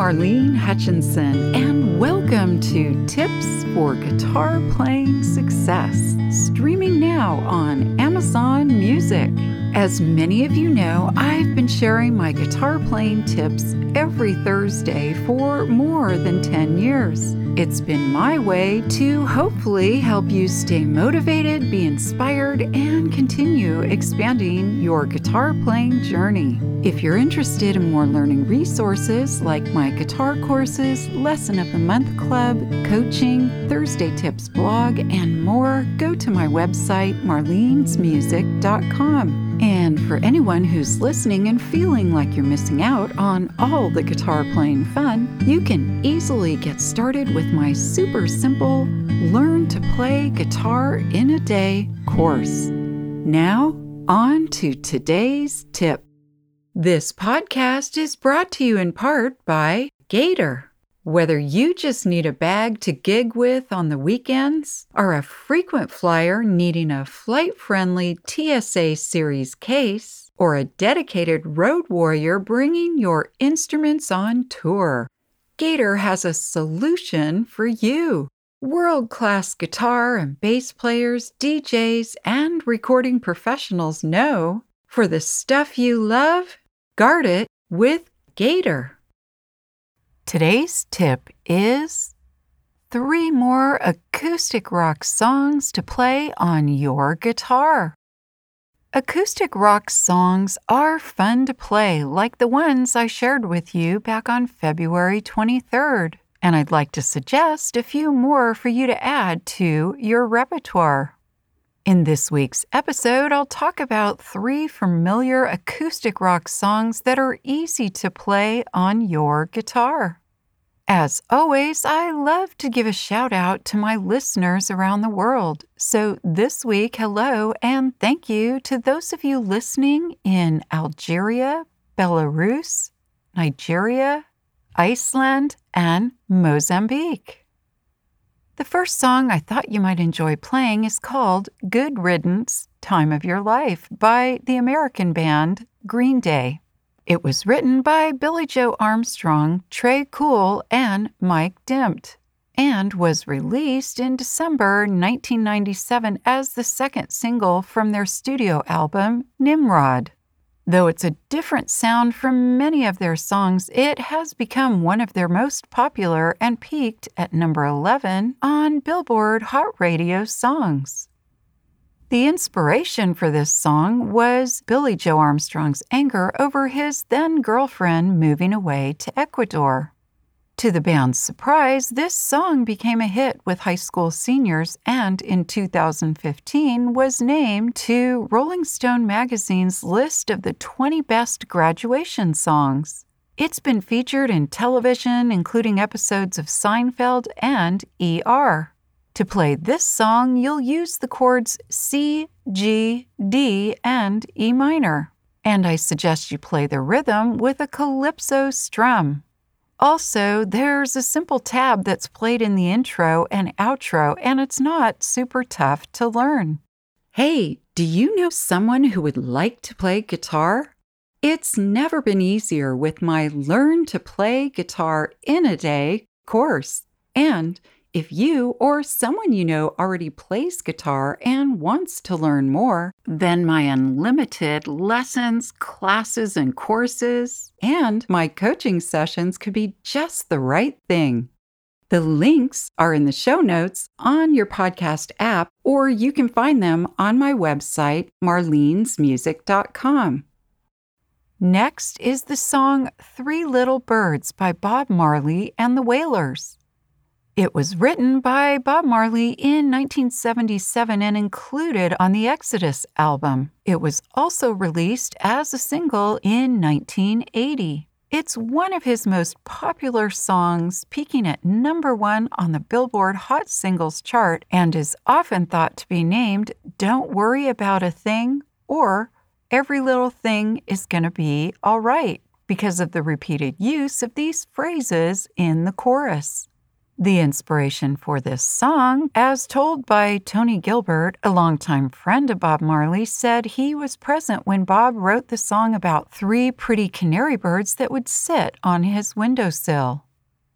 Marlene Hutchinson, and welcome to Tips for Guitar Playing Success, streaming now on Amazon Music. As many of you know, I've been sharing my guitar playing tips every Thursday for more than 10 years. It's been my way to hopefully help you stay motivated, be inspired, and continue expanding your guitar playing journey. If you're interested in more learning resources like my guitar courses, Lesson of the Month Club, coaching, Thursday Tips blog, and more, go to my website, marlenesmusic.com. And for anyone who's listening and feeling like you're missing out on all the guitar playing fun, you can easily get started with my super simple Learn to Play Guitar in a Day course. Now, on to today's tip. This podcast is brought to you in part by Gator. Whether you just need a bag to gig with on the weekends, are a frequent flyer needing a flight friendly TSA Series case, or a dedicated road warrior bringing your instruments on tour, Gator has a solution for you. World class guitar and bass players, DJs, and recording professionals know for the stuff you love, guard it with Gator. Today's tip is three more acoustic rock songs to play on your guitar. Acoustic rock songs are fun to play, like the ones I shared with you back on February 23rd, and I'd like to suggest a few more for you to add to your repertoire. In this week's episode, I'll talk about three familiar acoustic rock songs that are easy to play on your guitar. As always, I love to give a shout out to my listeners around the world. So this week, hello and thank you to those of you listening in Algeria, Belarus, Nigeria, Iceland, and Mozambique. The first song I thought you might enjoy playing is called Good Riddance Time of Your Life by the American band Green Day. It was written by Billie Joe Armstrong, Tré Cool, and Mike Dirnt, and was released in December 1997 as the second single from their studio album, Nimrod. Though it's a different sound from many of their songs, it has become one of their most popular and peaked at number 11 on Billboard Hot Radio Songs. The inspiration for this song was Billie Joe Armstrong's anger over his then girlfriend moving away to Ecuador. To the band's surprise, this song became a hit with high school seniors and in 2015 was named to Rolling Stone magazine's list of the 20 best graduation songs. It's been featured in television, including episodes of Seinfeld and ER. To play this song, you'll use the chords C, G, D, and E minor. And I suggest you play the rhythm with a calypso strum. Also, there's a simple tab that's played in the intro and outro, and it's not super tough to learn. Hey, do you know someone who would like to play guitar? It's never been easier with my Learn to Play Guitar in a Day course. And if you or someone you know already plays guitar and wants to learn more, then my unlimited lessons, classes, and courses, and my coaching sessions could be just the right thing. The links are in the show notes on your podcast app, or you can find them on my website, marlenesmusic.com. Next is the song Three Little Birds by Bob Marley and the Wailers. It was written by Bob Marley in 1977 and included on the Exodus album. It was also released as a single in 1980. It's one of his most popular songs, peaking at number one on the Billboard Hot Singles chart, and is often thought to be named Don't Worry About a Thing or Every Little Thing is Gonna Be Alright because of the repeated use of these phrases in the chorus. The inspiration for this song, as told by Tony Gilbert, a longtime friend of Bob Marley, said he was present when Bob wrote the song about three pretty canary birds that would sit on his windowsill.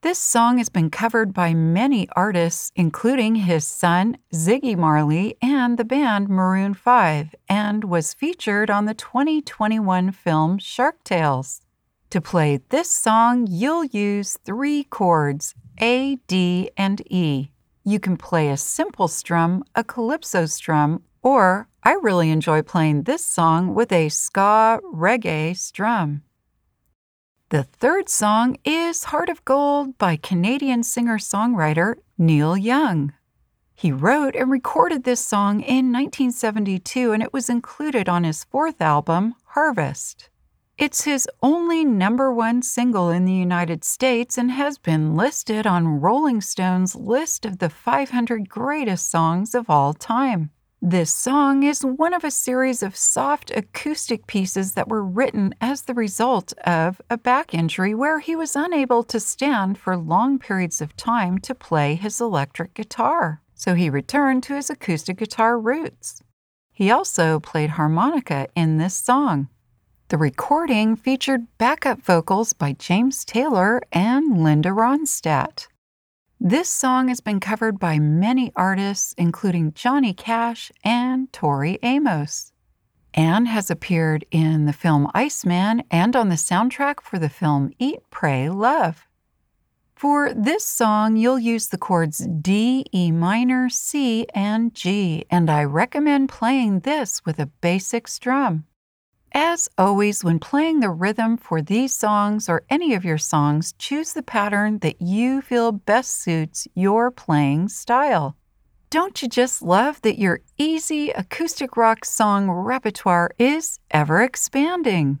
This song has been covered by many artists, including his son, Ziggy Marley, and the band Maroon 5, and was featured on the 2021 film Shark Tales. To play this song, you'll use three chords A, D, and E. You can play a simple strum, a calypso strum, or I really enjoy playing this song with a ska reggae strum. The third song is Heart of Gold by Canadian singer songwriter Neil Young. He wrote and recorded this song in 1972 and it was included on his fourth album, Harvest. It's his only number one single in the United States and has been listed on Rolling Stone's list of the 500 greatest songs of all time. This song is one of a series of soft acoustic pieces that were written as the result of a back injury where he was unable to stand for long periods of time to play his electric guitar. So he returned to his acoustic guitar roots. He also played harmonica in this song. The recording featured backup vocals by James Taylor and Linda Ronstadt. This song has been covered by many artists, including Johnny Cash and Tori Amos, and has appeared in the film Iceman and on the soundtrack for the film Eat, Pray, Love. For this song, you'll use the chords D, E minor, C, and G, and I recommend playing this with a basic strum. As always, when playing the rhythm for these songs or any of your songs, choose the pattern that you feel best suits your playing style. Don't you just love that your easy acoustic rock song repertoire is ever expanding?